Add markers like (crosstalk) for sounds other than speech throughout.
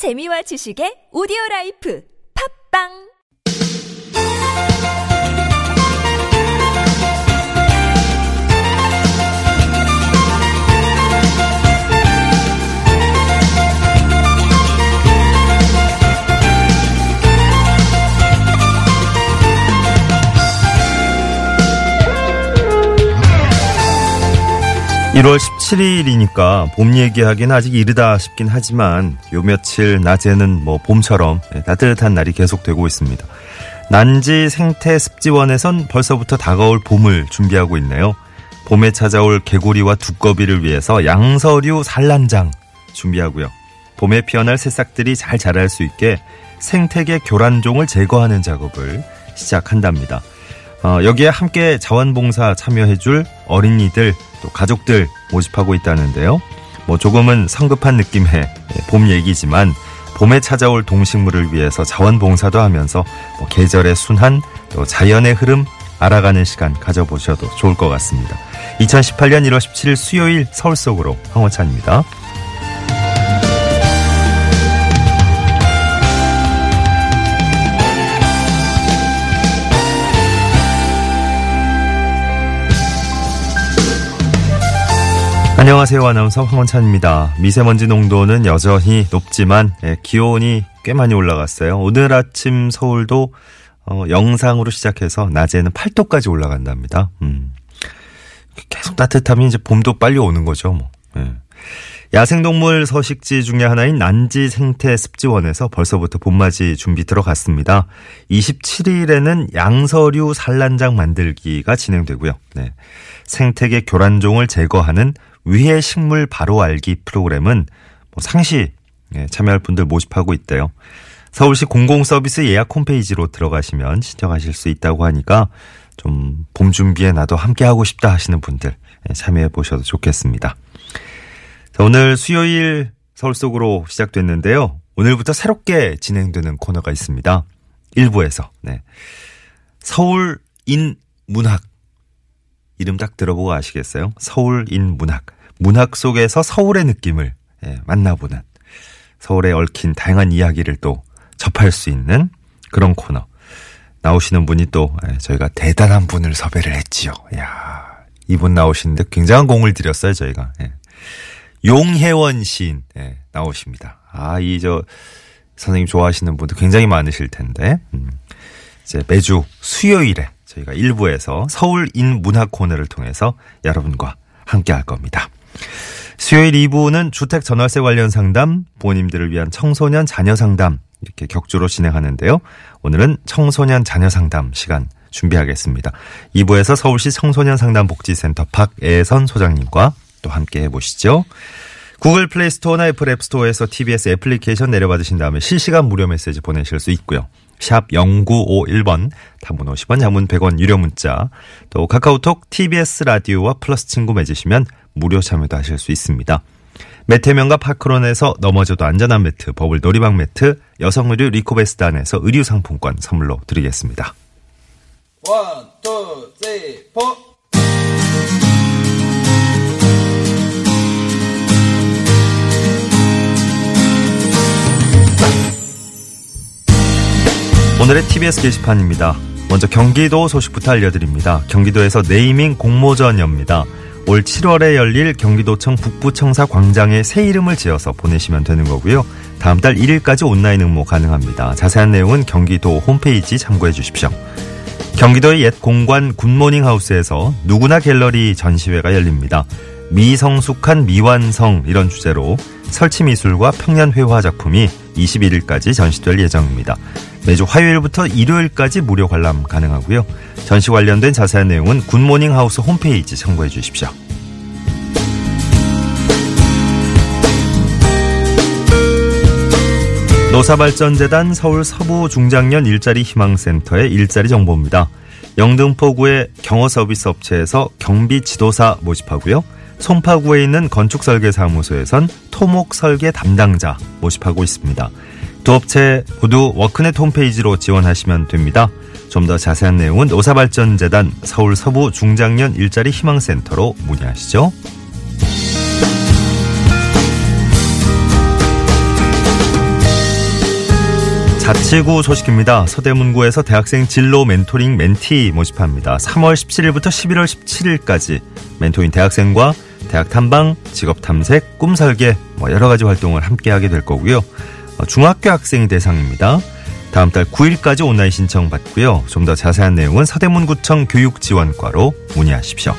재미와 지식의 오디오 라이프. 팝빵 (1월 17일이니까) 봄 얘기하기는 아직 이르다 싶긴 하지만 요 며칠 낮에는 뭐 봄처럼 예, 따뜻한 날이 계속되고 있습니다. 난지 생태 습지원에선 벌써부터 다가올 봄을 준비하고 있네요. 봄에 찾아올 개구리와 두꺼비를 위해서 양서류 산란장 준비하고요. 봄에 피어날 새싹들이 잘 자랄 수 있게 생태계 교란종을 제거하는 작업을 시작한답니다 어, 여기에 함께 자원봉사 참여해줄 어린이들 또 가족들 모집하고 있다는데요. 뭐 조금은 성급한 느낌의 예, 봄 얘기지만 봄에 찾아올 동식물을 위해서 자원봉사도 하면서 뭐 계절의 순한 또 자연의 흐름 알아가는 시간 가져보셔도 좋을 것 같습니다. 2018년 1월 17일 수요일 서울 속으로 황원찬입니다. 안녕하세요. 아나운서 황원찬입니다. 미세먼지 농도는 여전히 높지만 예, 기온이 꽤 많이 올라갔어요. 오늘 아침 서울도 어, 영상으로 시작해서 낮에는 8도까지 올라간답니다. 음. 계속 따뜻하면 이제 봄도 빨리 오는 거죠. 뭐. 예. 야생동물 서식지 중에 하나인 난지 생태 습지원에서 벌써부터 봄맞이 준비 들어갔습니다. 27일에는 양서류 산란장 만들기가 진행되고요. 네. 생태계 교란종을 제거하는 위해 식물 바로 알기 프로그램은 뭐 상시 예, 참여할 분들 모집하고 있대요. 서울시 공공서비스 예약 홈페이지로 들어가시면 신청하실 수 있다고 하니까 좀 봄 준비에 나도 함께 하고 싶다 하시는 분들 예, 참여해 보셔도 좋겠습니다. 자, 오늘 수요일 서울 속으로 시작됐는데요. 오늘부터 새롭게 진행되는 코너가 있습니다. 일부에서 네. 서울인 문학 이름 딱 들어보고 아시겠어요? 서울인 문학. 문학 속에서 서울의 느낌을 예, 만나보는 서울에 얽힌 다양한 이야기를 또 접할 수 있는 그런 코너. 나오시는 분이 또 예, 저희가 대단한 분을 섭외를 했지요. 야 이분 나오시는데 굉장한 공을 들였어요, 저희가. 예. 용혜원 시인 예, 나오십니다. 아, 이 저 선생님 좋아하시는 분도 굉장히 많으실 텐데. 음, 이제 매주 수요일에 저희가 일부에서 서울인 문학 코너를 통해서 여러분과 함께 할 겁니다. 수요일 2부는 주택 전월세 관련 상담, 부모님들을 위한 청소년 자녀 상담 이렇게 격주로 진행하는데요. 오늘은 청소년 자녀 상담 시간 준비하겠습니다. 2부에서 서울시 청소년 상담 복지센터 박애선 소장님과 또 함께 해보시죠. 구글 플레이 스토어나 애플 앱 스토어에서 TBS 애플리케이션 내려받으신 다음에 실시간 무료 메시지 보내실 수 있고요. 샵 0951번, 단문 50원, 장문 100원 유료 문자, 또 카카오톡 TBS 라디오와 플러스 친구 맺으시면 무료 참여도 하실 수 있습니다. 매태면과 파크론에서 넘어져도 안전한 매트, 버블 놀이방 매트, 여성 의류 리코베스단에서 의류 상품권 선물로 드리겠습니다. One, two, three, four. 오늘의 TBS 게시판입니다. 먼저 경기도 소식부터 알려드립니다. 경기도에서 네이밍 공모전 엽니다. 올 7월에 열릴 경기도청 북부청사 광장에 새 이름을 지어서 보내시면 되는 거고요. 다음 달 1일까지 온라인 응모 가능합니다. 자세한 내용은 경기도 홈페이지 참고해 주십시오. 경기도의 옛 공관 굿모닝 하우스에서 누구나 갤러리 전시회가 열립니다. 미성숙한 미완성 이런 주제로 설치 미술과 평년 회화 작품이 21일까지 전시될 예정입니다. 매주 화요일부터 일요일까지 무료 관람 가능하고요. 전시 관련된 자세한 내용은 굿모닝 하우스 홈페이지 참고해 주십시오. 노사발전재단 서울 서부 중장년 일자리 희망센터의 일자리 정보입니다. 영등포구의 경어서비스 업체에서 경비 지도사 모집하고요. 송파구에 있는 건축설계사무소에선 토목 설계 담당자 모집하고 있습니다. 두 업체 모두 워크넷 홈페이지로 지원하시면 됩니다. 좀 더 자세한 내용은 노사발전재단 서울 서부 중장년 일자리 희망센터로 문의하시죠. 가치구 소식입니다. 서대문구에서 대학생 진로 멘토링 멘티 모집합니다. 3월 17일부터 11월 17일까지 멘토인 대학생과 대학 탐방, 직업 탐색, 꿈 설계 뭐 여러 가지 활동을 함께 하게 될 거고요. 어, 중학교 학생이 대상입니다. 다음 달 9일까지 온라인 신청 받고요. 좀 더 자세한 내용은 서대문구청 교육지원과로 문의하십시오.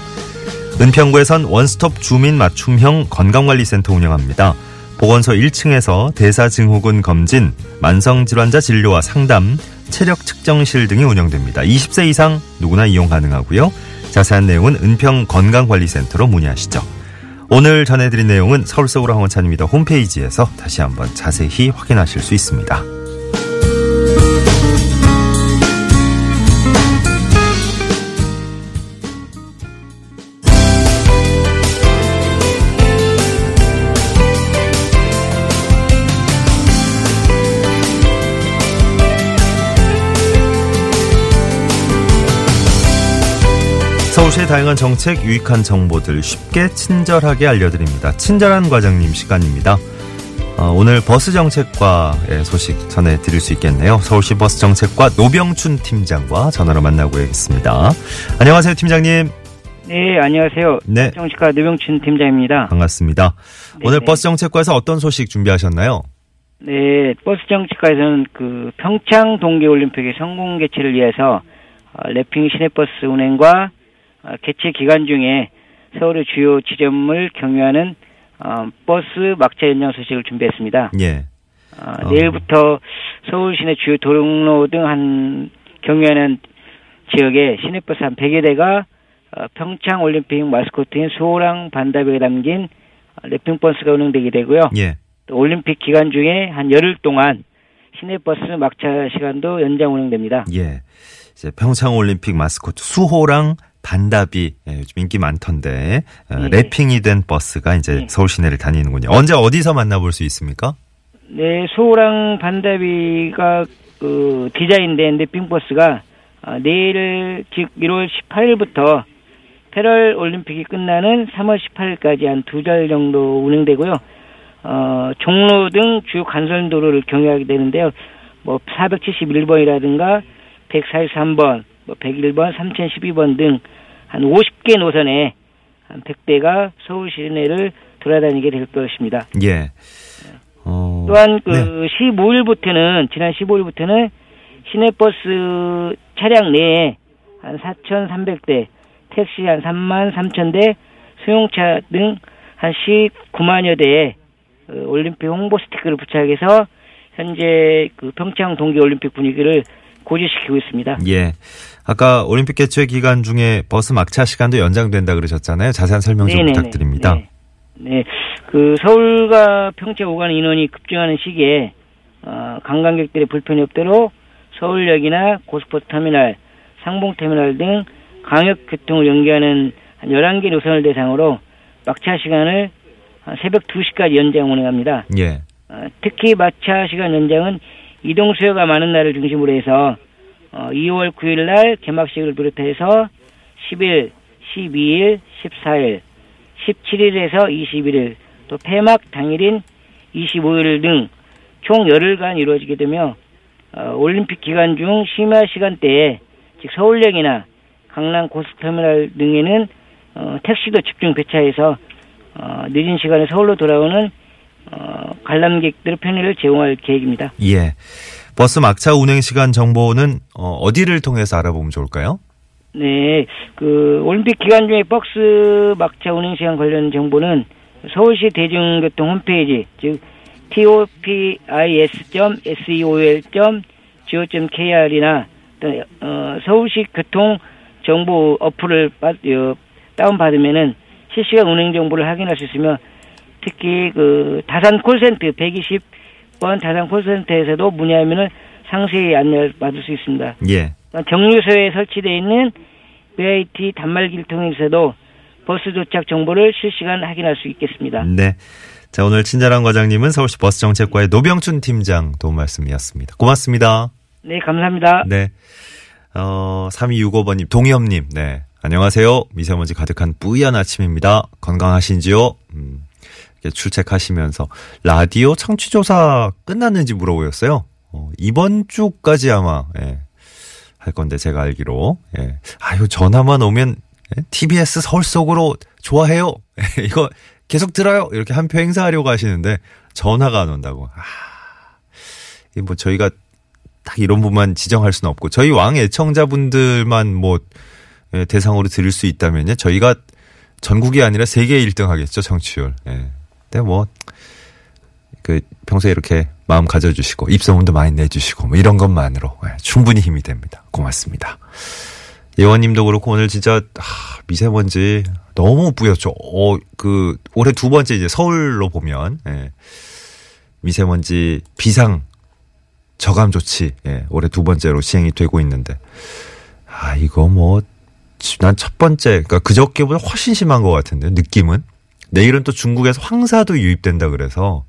은평구에선 원스톱 주민 맞춤형 건강관리센터 운영합니다. 보건소 1층에서 대사증후군 검진, 만성질환자 진료와 상담, 체력 측정실 등이 운영됩니다. 20세 이상 누구나 이용 가능하고요. 자세한 내용은 은평 건강관리센터로 문의하시죠. 오늘 전해드린 내용은 서울 서울 황원찬입니다. 홈페이지에서 다시 한번 자세히 확인하실 수 있습니다. 서울시의 다양한 정책, 유익한 정보들 쉽게 친절하게 알려드립니다. 친절한 과장님 시간입니다. 어, 오늘 버스 정책과의 소식 전해드릴 수 있겠네요. 서울시 버스 정책과 노병춘 팀장과 전화로 만나고 있습니다. 안녕하세요, 팀장님. 네, 안녕하세요. 네. 정책과 노병춘 팀장입니다. 반갑습니다. 네, 오늘 네. 버스 정책과에서 어떤 소식 준비하셨나요? 네, 버스 정책과에서는 그 평창 동계 올림픽의 성공 개최를 위해서 어, 래핑 시내버스 운행과 어, 개최 기간 중에 서울의 주요 지점을 경유하는 어, 버스 막차 연장 소식을 준비했습니다. 예. 어, 어. 내일부터 서울 시내 주요 도로 등 한 경유하는 지역에 시내버스 한 100여 대가 어, 평창 올림픽 마스코트인 소랑 반다비가 담긴 어, 래핑 버스가 운행되게 되고요. 예. 또 올림픽 기간 중에 한 열흘 동안 시내버스 막차 시간도 연장 운행됩니다. 예. 이제 평창 올림픽 마스코트 수호랑 반다비 예, 요즘 인기 많던데 어, 네. 래핑이 된 버스가 이제 네. 서울 시내를 다니는군요. 언제 어디서 만나볼 수 있습니까? 네, 소랑 반다비가 그 디자인된 래핑 버스가 아, 내일 즉 1월 18일부터 패럴 올림픽이 끝나는 3월 18일까지 한 두 달 정도 운행되고요. 어, 종로 등 주요 간선 도로를 경유하게 되는데요. 뭐 471번이라든가 143번, 뭐 101번, 3012번 등 한 50개 노선에 한 100대가 서울 시내를 돌아다니게 될 것입니다. 예. 어, 또한 그 네. 15일부터는 지난 15일부터는 시내버스 차량 내에 한 4,300대, 택시 한 3만 3천 대, 수용차 등 한 19만여 대의 어, 올림픽 홍보 스티커를 부착해서 현재 그 평창 동계 올림픽 분위기를 고조시키고 있습니다. 예. 아까 올림픽 개최 기간 중에 버스 막차 시간도 연장된다 그러셨잖아요. 자세한 설명 좀 네네네. 부탁드립니다. 네. 네. 그 서울과 평창 오가는 인원이 급증하는 시기에 어, 관광객들의 불편이 없도록 서울역이나 고속버스 터미널, 상봉 터미널 등 광역교통을 연계하는 한 11개 노선을 대상으로 막차 시간을 한 새벽 2시까지 연장 운행합니다. 예. 어, 특히 막차 시간 연장은 이동 수요가 많은 날을 중심으로 해서 어, 2월 9일 날 개막식을 비롯해서 10일, 12일, 14일, 17일에서 21일, 또 폐막 당일인 25일 등 총 열흘간 이루어지게 되며 어, 올림픽 기간 중 심야 시간대에 즉 서울역이나 강남 고속터미널 등에는 어, 택시도 집중 배차해서 어, 늦은 시간에 서울로 돌아오는 어, 관람객들의 편의를 제공할 계획입니다. 예. 버스 막차 운행 시간 정보는 어디를 통해서 알아보면 좋을까요? 네, 그 올림픽 기간 중에 버스 막차 운행 시간 관련 정보는 서울시 대중교통 홈페이지 즉 topis.seoul.go.kr이나 어, 서울시 교통 정보 어플을 빠- 어, 다운받으면은 실시간 운행 정보를 확인할 수 있으며 특히 그 다산 콜센터 120번 다산 콜센터에서도 문의하면은 상세히 안내를 받을 수 있습니다. 예. 정류소에 설치되어 있는 BIT 단말기를 통해서도 버스 도착 정보를 실시간 확인할 수 있겠습니다. 네. 자, 오늘 친절한 과장님은 서울시 버스 정책과의 노병춘 팀장 도움 말씀이었습니다. 고맙습니다. 네, 감사합니다. 네. 어, 3265번님, 동엽님, 네. 안녕하세요. 미세먼지 가득한 뿌연 아침입니다. 건강하신지요? 음, 출첵하시면서 라디오 청취조사 끝났는지 물어보였어요. 어, 이번 주까지 아마, 예, 할 건데, 제가 알기로. 예. 아유, 전화만 오면, 예, TBS 서울 속으로 좋아해요. 예, 이거 계속 들어요. 이렇게 한 표 행사하려고 하시는데, 전화가 안 온다고. 아, 이뭐 저희가 딱 이런 부분만 지정할 수는 없고, 저희 왕 애청자분들만 뭐, 예, 대상으로 드릴 수 있다면요. 저희가 전국이 아니라 세계 1등 하겠죠, 정치율. 예. 근데 뭐, 그, 평소에 이렇게 마음 가져주시고, 입소문도 많이 내주시고, 뭐 이런 것만으로 예, 충분히 힘이 됩니다. 고맙습니다. 예원님도 그렇고, 오늘 진짜, 하, 미세먼지 너무 뿌였죠. 어, 그, 올해 두 번째 이제 서울로 보면, 예, 미세먼지 비상 저감 조치, 예, 올해 두 번째로 시행이 되고 있는데, 아, 이거 뭐, 난 첫 번째, 그러니까 그저께보다 훨씬 심한 것 같은데, 느낌은. 내일은 또 중국에서 황사도 유입된다 그래서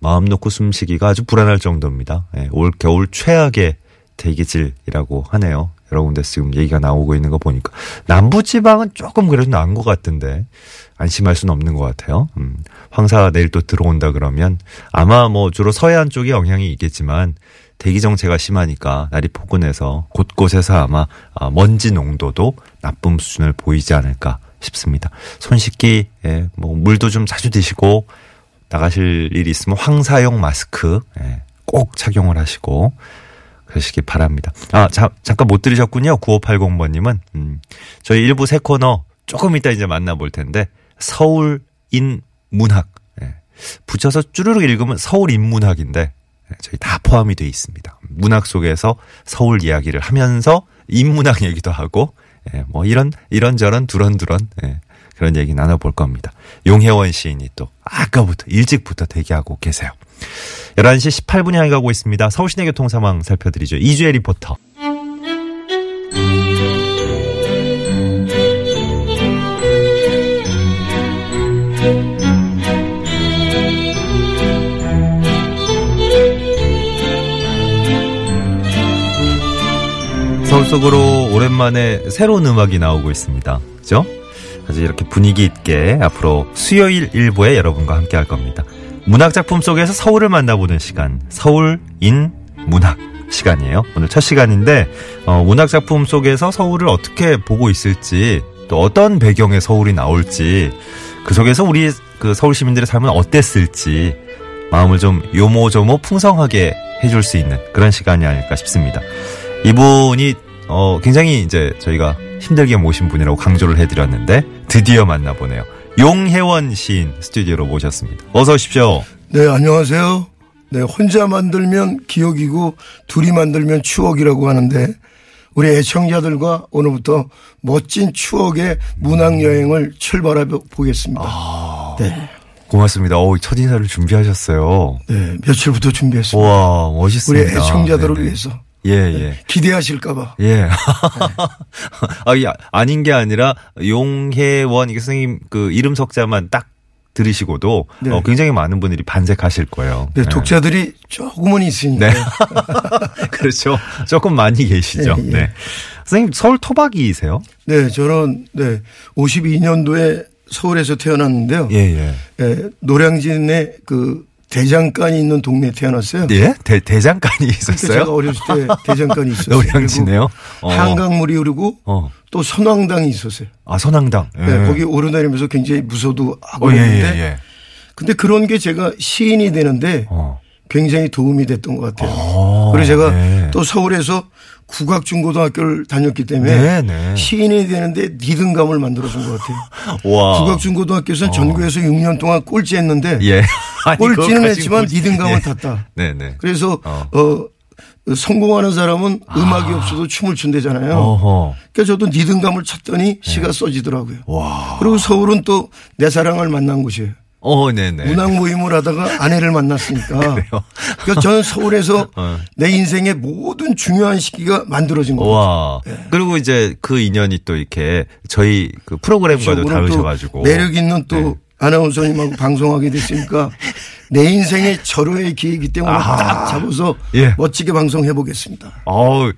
마음 놓고 숨쉬기가 아주 불안할 정도입니다. 예, 올 겨울 최악의 대기질이라고 하네요. 여러 군데 지금 얘기가 나오고 있는 거 보니까. 남부지방은 조금 그래도 나은 것 같은데, 안심할 수는 없는 것 같아요. 음, 황사가 내일 또 들어온다 그러면 아마 뭐 주로 서해안 쪽에 영향이 있겠지만 대기 정체가 심하니까 날이 포근해서 곳곳에서 아마 아, 먼지 농도도 나쁨 수준을 보이지 않을까 싶습니다. 손 씻기, 예, 뭐 물도 좀 자주 드시고 나가실 일이 있으면 황사용 마스크 예, 꼭 착용을 하시고 그러시기 바랍니다. 아, 자, 잠깐 못 들으셨군요. 9580번님은. 음, 저희 일부 새 코너 조금 이따 이제 만나볼 텐데 서울인 문학. 예, 붙여서 쭈르륵 읽으면 서울인 문학인데 예, 저희 다 포함이 돼 있습니다. 문학 속에서 서울 이야기를 하면서 인문학 얘기도 하고 예, 뭐 이런 이런저런 두런두런 예, 그런 얘기 나눠볼 겁니다. 용혜원 시인이 또 아까부터 일찍부터 대기하고 계세요. 11시 18분이 향해 가고 있습니다. 서울시내 교통 상황 살펴드리죠. 이주혜 리포터. 속으로 오랜만에 새로운 음악이 나오고 있습니다. 그죠? 아주 이렇게 분위기 있게 앞으로 수요일 일부에 여러분과 함께 할 겁니다. 문학 작품 속에서 서울을 만나보는 시간, 서울 인 문학 시간이에요. 오늘 첫 시간인데, 어, 문학 작품 속에서 서울을 어떻게 보고 있을지, 또 어떤 배경의 서울이 나올지, 그 속에서 우리 그 서울 시민들의 삶은 어땠을지, 마음을 좀 요모조모 풍성하게 해줄 수 있는 그런 시간이 아닐까 싶습니다. 이분이 어 굉장히 이제 저희가 힘들게 모신 분이라고 강조를 해드렸는데 드디어 만나보네요. 용혜원 시인 스튜디오로 모셨습니다. 어서 오십시오. 네, 안녕하세요. 네, 혼자 만들면 기억이고 둘이 만들면 추억이라고 하는데 우리 애청자들과 오늘부터 멋진 추억의 문학 여행을 출발해 보겠습니다. 네. 고맙습니다. 어, 첫 인사를 준비하셨어요. 네, 며칠부터 준비했습니다. 와 우리 멋있습니다. 애청자들을 네네. 위해서 예 예. 기대하실까봐. 예. (laughs) 아, 이게 아닌 게 아니라 용혜원 이게 선생님 그 이름 석자만 딱 들으시고도 네. 어, 굉장히 많은 분들이 반색하실 거예요. 네, 독자들이 조금은 있으니까. 네. (laughs) 그렇죠. 조금 많이 계시죠. 예, 예. 네. 선생님 서울 토박이세요? 네, 저는 네 52년도에 서울에서 태어났는데요. 예, 예. 예, 노량진에 그 대장간이 있는 동네에 태어났어요. 예? 대, 대장간이 있었어요? 제가 어렸을 때 대장간이 (laughs) 있었어요. 노량진에요? 어. 한강물이 흐르고 어. 또 선왕당이 있었어요. 아, 선왕당. 예. 네, 거기 오르내리면서 굉장히 무서도 하고 어, 예, 했는데 예, 예. 근데 그런 게 제가 시인이 되는데 어. 굉장히 도움이 됐던 것 같아요. 어, 그리고 제가 네. 또 서울에서 국악중고등학교를 다녔기 때문에 네, 네. 시인이 되는데 리듬감을 만들어준 것 같아요. (laughs) 와. 국악중고등학교에서는 전교에서 6년 동안 꼴찌했는데 어. 예. (laughs) 아니, 꼴찌는 했지만 꼴찌- 리듬감을 (laughs) 예. 탔다. 네, 네. 그래서 어. 어. 성공하는 사람은 음악이 없어도 춤을 춘대잖아요. 어허. 그러니까 저도 리듬감을 찾더니 시가 써지더라고요. 와. 그리고 서울은 또 내 사랑을 만난 곳이에요. 어, 네네. 문학 모임을 하다가 아내를 만났으니까. (laughs) 그래서 저는 서울에서 (laughs) 어. 내 인생의 모든 중요한 시기가 만들어진 거예요. 와. 그리고 이제 그 인연이 또 이렇게 저희 그 프로그램과도 다르셔가지고. 매력 있는 또 네. 아나운서님하고 방송하게 됐으니까 (laughs) 내 인생의 절호의 기회이기 때문에 아하. 딱 잡아서 예. 멋지게 방송해 보겠습니다. 어우,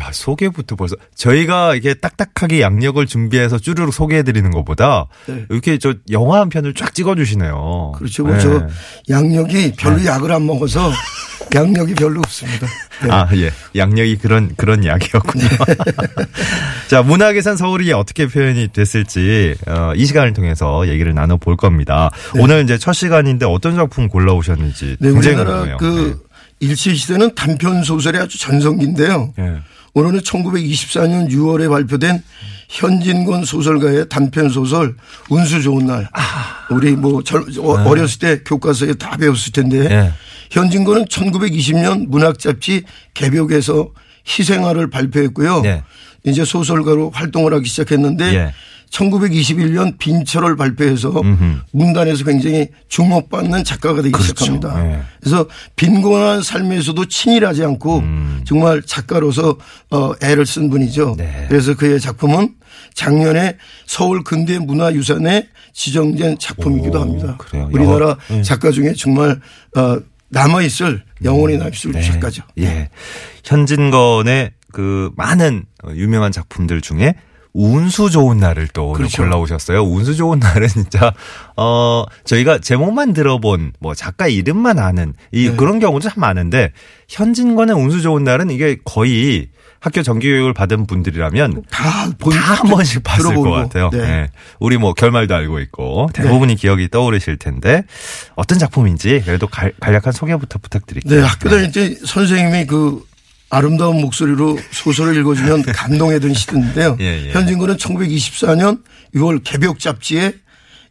야, 소개부터 벌써 저희가 이게 딱딱하게 양력을 준비해서 쭈르륵 소개해 드리는 것보다 네. 이렇게 저 영화 한 편을 쫙 찍어 주시네요. 그렇죠. 뭐저 양력이 별로 약을 안 먹어서 (laughs) 양력이 별로 없습니다. 네. 아, 예. 양력이 그런, 그런 이야기였군요. (laughs) 자, 문학예산 서울이 어떻게 표현이 됐을지, 어, 이 시간을 통해서 얘기를 나눠 볼 겁니다. 오늘 이제 첫 시간인데 어떤 작품 골라 오셨는지 네, 굉장히 궁금해요. 그 일제 시대는 단편 소설의 아주 전성기인데요. 예. 오늘은 1924년 6월에 발표된 현진권 소설가의 단편 소설 운수 좋은 날. 아. 우리 뭐 절- 어, 어렸을 때 교과서에 다 배웠을 텐데 예. 현진권은 1920년 문학 잡지 개벽에서 희생화를 발표했고요. 네. 이제 소설가로 활동을 하기 시작했는데 예. 1921년 빈철을 발표해서 음흠. 문단에서 굉장히 주목받는 작가가 되기 그렇죠. 시작합니다. 예. 그래서 빈곤한 삶에서도 친일하지 않고 음. 정말 작가로서 어, 애를 쓴 분이죠. 네. 그래서 그의 작품은 작년에 서울 근대 문화유산에 지정된 작품이기도 오, 합니다. 그래요? 우리나라 여- 예. 작가 중에 정말 어, 남아있을 영혼이 남아있을 네. 작가죠. 예. 현진건의 그 많은 유명한 작품들 중에 운수 좋은 날을 또 오늘 그렇죠. 골라오셨어요. 운수 좋은 날은 (laughs) 진짜 어 저희가 제목만 들어본 뭐 작가 이름만 아는 이 네. 그런 경우도 참 많은데 현진건의 운수 좋은 날은 이게 거의 학교 정규교육을 받은 분들이라면 다 본, 다한 번씩 봤을 들어보고. 것 같아요. 네. 예. 우리 뭐 결말도 알고 있고 대부분이 기억이 떠오르실 텐데 어떤 작품인지 그래도 갈- 간략한 소개부터 부탁드릴게요. 네, 학교 다닐 때 선생님이 그 아름다운 목소리로 소설을 읽어주면 (laughs) 감동했던 시대인데요. 예, 예. 현진군은 1924년 6월 개벽 잡지에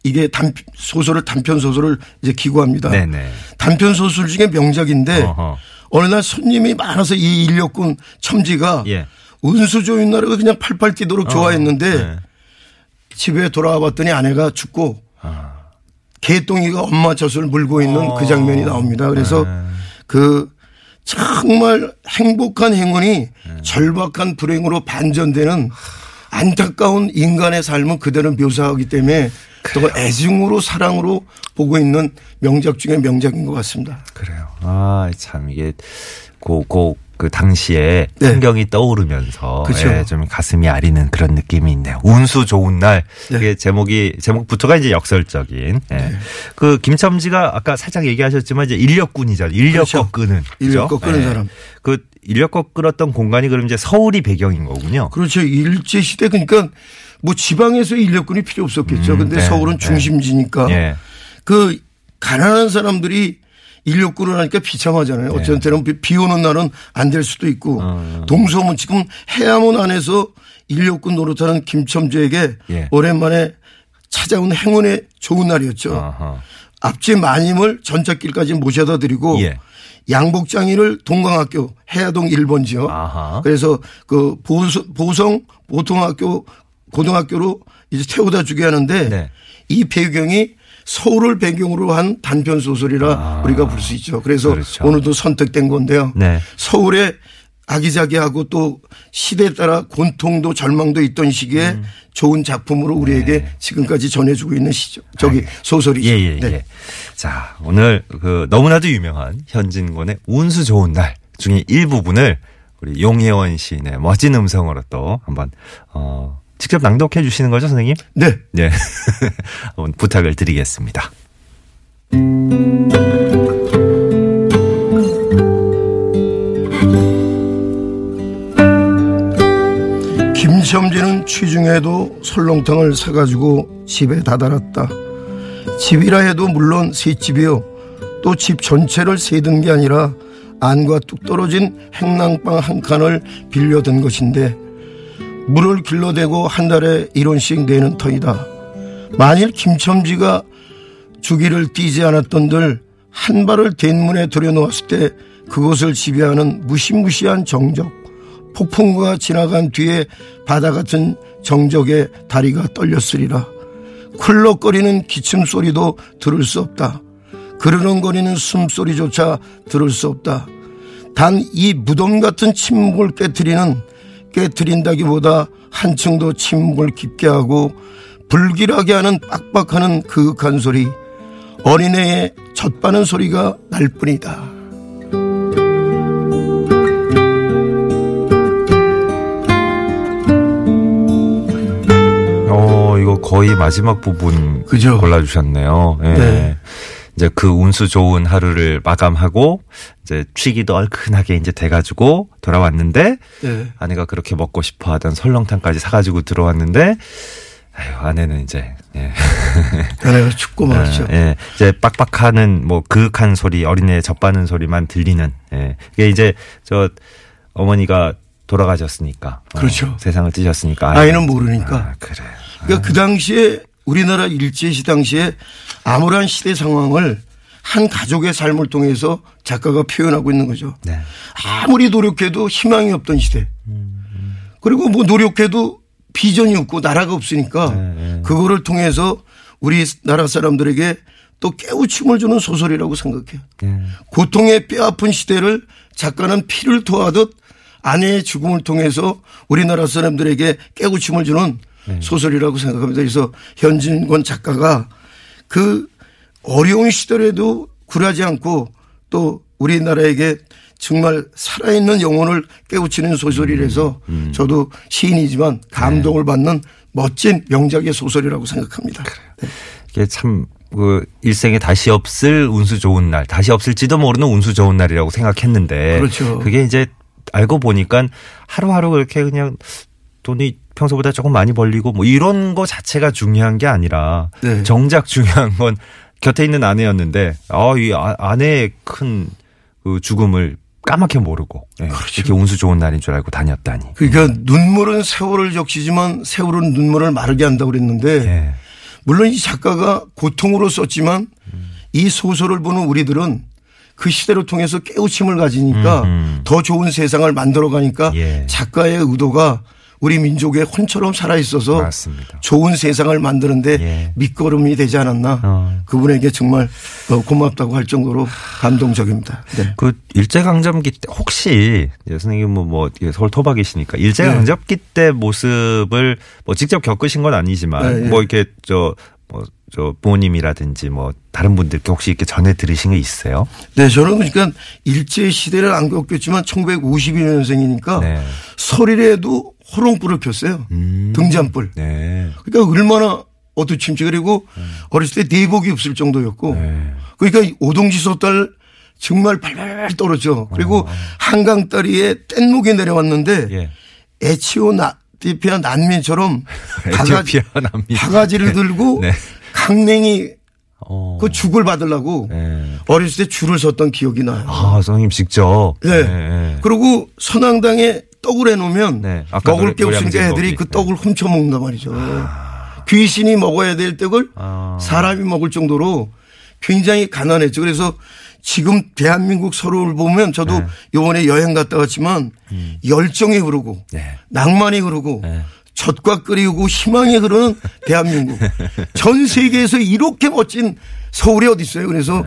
이게 단 소설을 단편 소설을 이제 기고합니다. 네네. 단편 소설 중에 명작인데 어허. 어느 날 손님이 많아서 이 인력군 첨지가 예. 좋은 날을 그냥 팔팔 뛰도록 좋아했는데 네. 집에 돌아와 봤더니 아내가 죽고 아. 개똥이가 엄마 젖을 물고 있는 어. 그 장면이 나옵니다. 그래서 네. 그 정말 행복한 행운이 네. 절박한 불행으로 반전되는 안타까운 인간의 삶을 그대로 묘사하기 때문에 또 애증으로 사랑으로 보고 있는 명작 중에 명작인 것 같습니다. 그래요. 아, 참 이게 고고 그 당시에 네. 풍경이 떠오르면서 그쵸. 예, 좀 가슴이 아리는 그런 느낌이 있네요. 운수 좋은 날. 네. 이게 제목이 제목부터가 이제 역설적인. 예. 그 김첨지가 아까 살짝 얘기하셨지만 이제 인력군이잖아요. 인력 그렇죠. 꺾는. 인력? 꺾는 예. 사람. 그 인력 꺾었던 공간이 그럼 이제 서울이 배경인 거군요. 그렇죠. 일제 시대 그러니까 뭐 지방에서 인력군이 필요 없었겠죠. 음, 근데 네, 서울은 네. 중심지니까 예. 그 가난한 사람들이 인력군을 하니까 비참하잖아요. 어쩐 때는 비- 비 오는 날은 안 될 수도 있고 네. 어. 동서문 지금 해암원 안에서 인력군 노릇하는 김첨주에게 예. 오랜만에 찾아온 행운의 좋은 날이었죠. 어허. 앞집 마님을 전착길까지 모셔다 드리고 예. 양복장이를 동강학교 해야동 1번 지역 아하. 그래서 그 보성, 보성 보통학교 고등학교로 이제 태우다 주게 하는데 네. 이 배경이 서울을 배경으로 한 단편 소설이라 아. 우리가 볼 수 있죠. 그래서 그렇죠. 오늘도 선택된 건데요. 네. 서울에 아기자기하고 또 시대에 따라 곤통도 절망도 있던 시기에 음. 좋은 작품으로 우리에게 지금까지 전해주고 있는 시죠. 저기 소설이죠. 네. 예, 예, 네. 예. 자, 오늘 그 너무나도 유명한 현진권의 운수 좋은 날 중에 일부분을 우리 용혜원 시인의 멋진 음성으로 또 한번 어 직접 낭독해 주시는 거죠, 선생님? 네. 네. (laughs) 부탁을 드리겠습니다. 김첨지는 취중에도 설렁탕을 사가지고 집에 다다랐다. 집이라 해도 물론 새집이요. 또 집 전체를 세든 게 아니라 안과 뚝 떨어진 행랑방 한 칸을 빌려든 것인데 물을 길러대고 한 달에 1원씩 내는 터이다. 만일 김첨지가 주기를 띄지 않았던들 한 발을 대문에 들여놓았을 때 그곳을 지배하는 무시무시한 정적 폭풍과 지나간 뒤에 바다 같은 정적에 다리가 떨렸으리라. 쿨럭거리는 기침 소리도 들을 수 없다. 그르렁거리는 숨소리조차 들을 수 없다. 단 이 무덤 같은 침묵을 깨뜨리는 깨뜨린다기보다 한층 더 침묵을 깊게 하고 불길하게 하는 빡빡하는 그윽한 소리 어린애의 젖바는 소리가 날 뿐이다. 어 이거 거의 마지막 부분 그죠? 골라주셨네요. 예. 네. 네. 이제 그 운수 좋은 하루를 마감하고 이제 취기도 얼큰하게 이제 돼가지고 돌아왔는데 네. 아내가 그렇게 먹고 싶어하던 설렁탕까지 사가지고 들어왔는데 아유 아내는 이제 예. (laughs) 아내가 춥고 말이죠. 예, 이제 빡빡하는 뭐 그윽한 소리 어린애 젖바는 소리만 들리는 예. 이게 이제 저 어머니가 돌아가셨으니까 어, 그렇죠. 세상을 뜨셨으니까 아이는 모르니까. 아, 그래 그러니까 그 당시에 우리나라 일제시 당시에 암울한 시대 상황을 한 가족의 삶을 통해서 작가가 표현하고 있는 거죠. 네. 아무리 노력해도 희망이 없던 시대. 그리고 뭐 노력해도 비전이 없고 나라가 없으니까 네, 그거를 통해서 우리 나라 사람들에게 또 깨우침을 주는 소설이라고 생각해요. 예. 고통의 뼈아픈 시대를 작가는 피를 토하듯 아내의 죽음을 통해서 우리나라 사람들에게 깨우침을 주는 소설이라고 생각합니다. 그래서 현진권 작가가 그 어려운 시절에도 굴하지 않고 또 우리나라에게 정말 살아있는 영혼을 깨우치는 소설이라서 저도 시인이지만 감동을 받는 멋진 명작의 소설이라고 생각합니다. 이게 참, 그, 일생에 다시 없을 운수 좋은 날, 다시 없을지도 모르는 운수 좋은 날이라고 생각했는데. 그렇죠. 그게 이제 알고 보니까 하루하루 그렇게 그냥 돈이 평소보다 조금 많이 벌리고 뭐 이런 거 자체가 중요한 게 아니라 네. 정작 중요한 건 곁에 있는 아내였는데, 아, 이 아- 아내의 큰 그 죽음을 까맣게 모르고 예, 그렇죠. 이렇게 운수 좋은 날인 줄 알고 다녔다니. 그러니까 눈물은 세월을 적시지만 세월은 눈물을 마르게 한다고 그랬는데 예. 물론 이 작가가 고통으로 썼지만 이 소설을 보는 우리들은 그 시대를 통해서 깨우침을 가지니까 음. 더 좋은 세상을 만들어 가니까 예. 작가의 의도가 우리 민족의 혼처럼 살아 있어서 맞습니다. 좋은 세상을 만드는데 예. 밑거름이 되지 않았나 어. 그분에게 정말 어, 고맙다고 할 정도로 감동적입니다. 네. 그 일제강점기 때 혹시 이제 선생님 뭐, 뭐 서울 토박이시니까 일제강점기 네. 때 모습을 뭐 직접 겪으신 건 아니지만 네, 뭐 이렇게 저 뭐 저 부모님이라든지 뭐 다른 분들께 혹시 이렇게 전해 들으신 게 있어요? 네, 저는 그러니까 일제 시대를 안 겪었지만 1952년생이니까 네. 설일에도 호롱불을 폈어요. 음. 등잔불. 네. 그러니까 얼마나 어두침치 그리고 어렸을 때 내복이 없을 정도였고 네. 그러니까 오동지 소 딸 정말 발발 떨어져. 그리고 한강 다리에 뗏목이 내려왔는데 예. 에치오 나티피아 난민처럼 (laughs) 바가지, 난민. 바가지를 들고 네. 강냉이 어. 그 죽을 받으려고 네. 어렸을 때 줄을 섰던 기억이 나요. 아, 선생님 직접. 네. 네. 그리고 선앙당에 떡을 해놓으면 네. 먹을 게 없으니까 애들이. 그 네. 떡을 훔쳐 먹는단 말이죠. 귀신이 먹어야 될 떡을 아. 사람이 먹을 정도로 굉장히 가난했죠. 그래서 지금 대한민국 서로를 보면 저도 네. 요번에 여행 갔다 왔지만 열정이 흐르고 음. 네. 낭만이 흐르고 네. 젖과 끓이고 희망이 흐르는 대한민국. (laughs) 전 세계에서 이렇게 멋진 서울이 어디 있어요. 그래서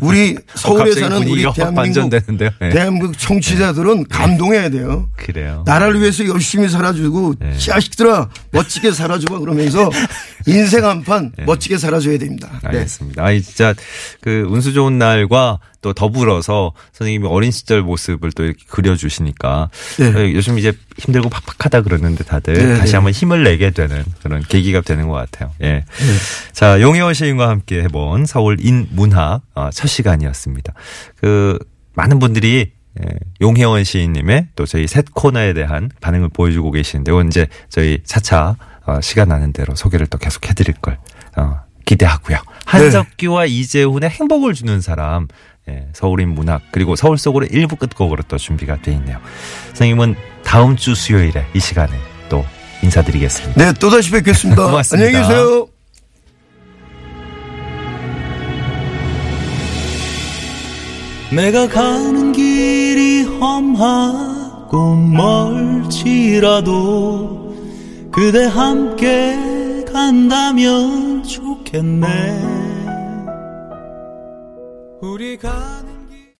우리 서울에 어, 사는 우리 대한민국. 네. 대한민국 청취자들은 감동해야 돼요. 그래요. 나라를 위해서 열심히 살아주고 네. 자식들아 멋지게 살아줘봐 그러면서 (laughs) 인생 한판 멋지게 살아줘야 됩니다. 네. 알겠습니다. 아이 진짜 그 운수 좋은 날과 또 더불어서 선생님이 어린 시절 모습을 또 이렇게 그려주시니까 네. 요즘 이제 힘들고 팍팍하다 그러는데 다들 네, 다시 네. 한번 힘을 내게 되는 그런 계기가 되는 것 같아요. 예. 자 용혜원 시인과 함께 해본 서울 인문학 어, 첫 시간이었습니다. 그 많은 분들이 예, 용혜원 시인님의 또 저희 셋 코너에 대한 반응을 보여주고 계시는데 이건 이제 저희 차차 어, 시간 나는 대로 소개를 또 계속 해드릴 걸 어, 기대하고요. 한석규와 이재훈의 행복을 주는 사람 예, 서울인 문학 그리고 서울 속으로 일부 끝곡으로 또 준비가 돼 있네요. 선생님은 다음 주 수요일에 이 시간에 또 인사드리겠습니다. 네, 또다시 뵙겠습니다. (laughs) 고맙습니다. 안녕히 계세요. 내가 가는 길이 험하고 멀지라도 그대 함께 간다면 좋겠네 우리 가는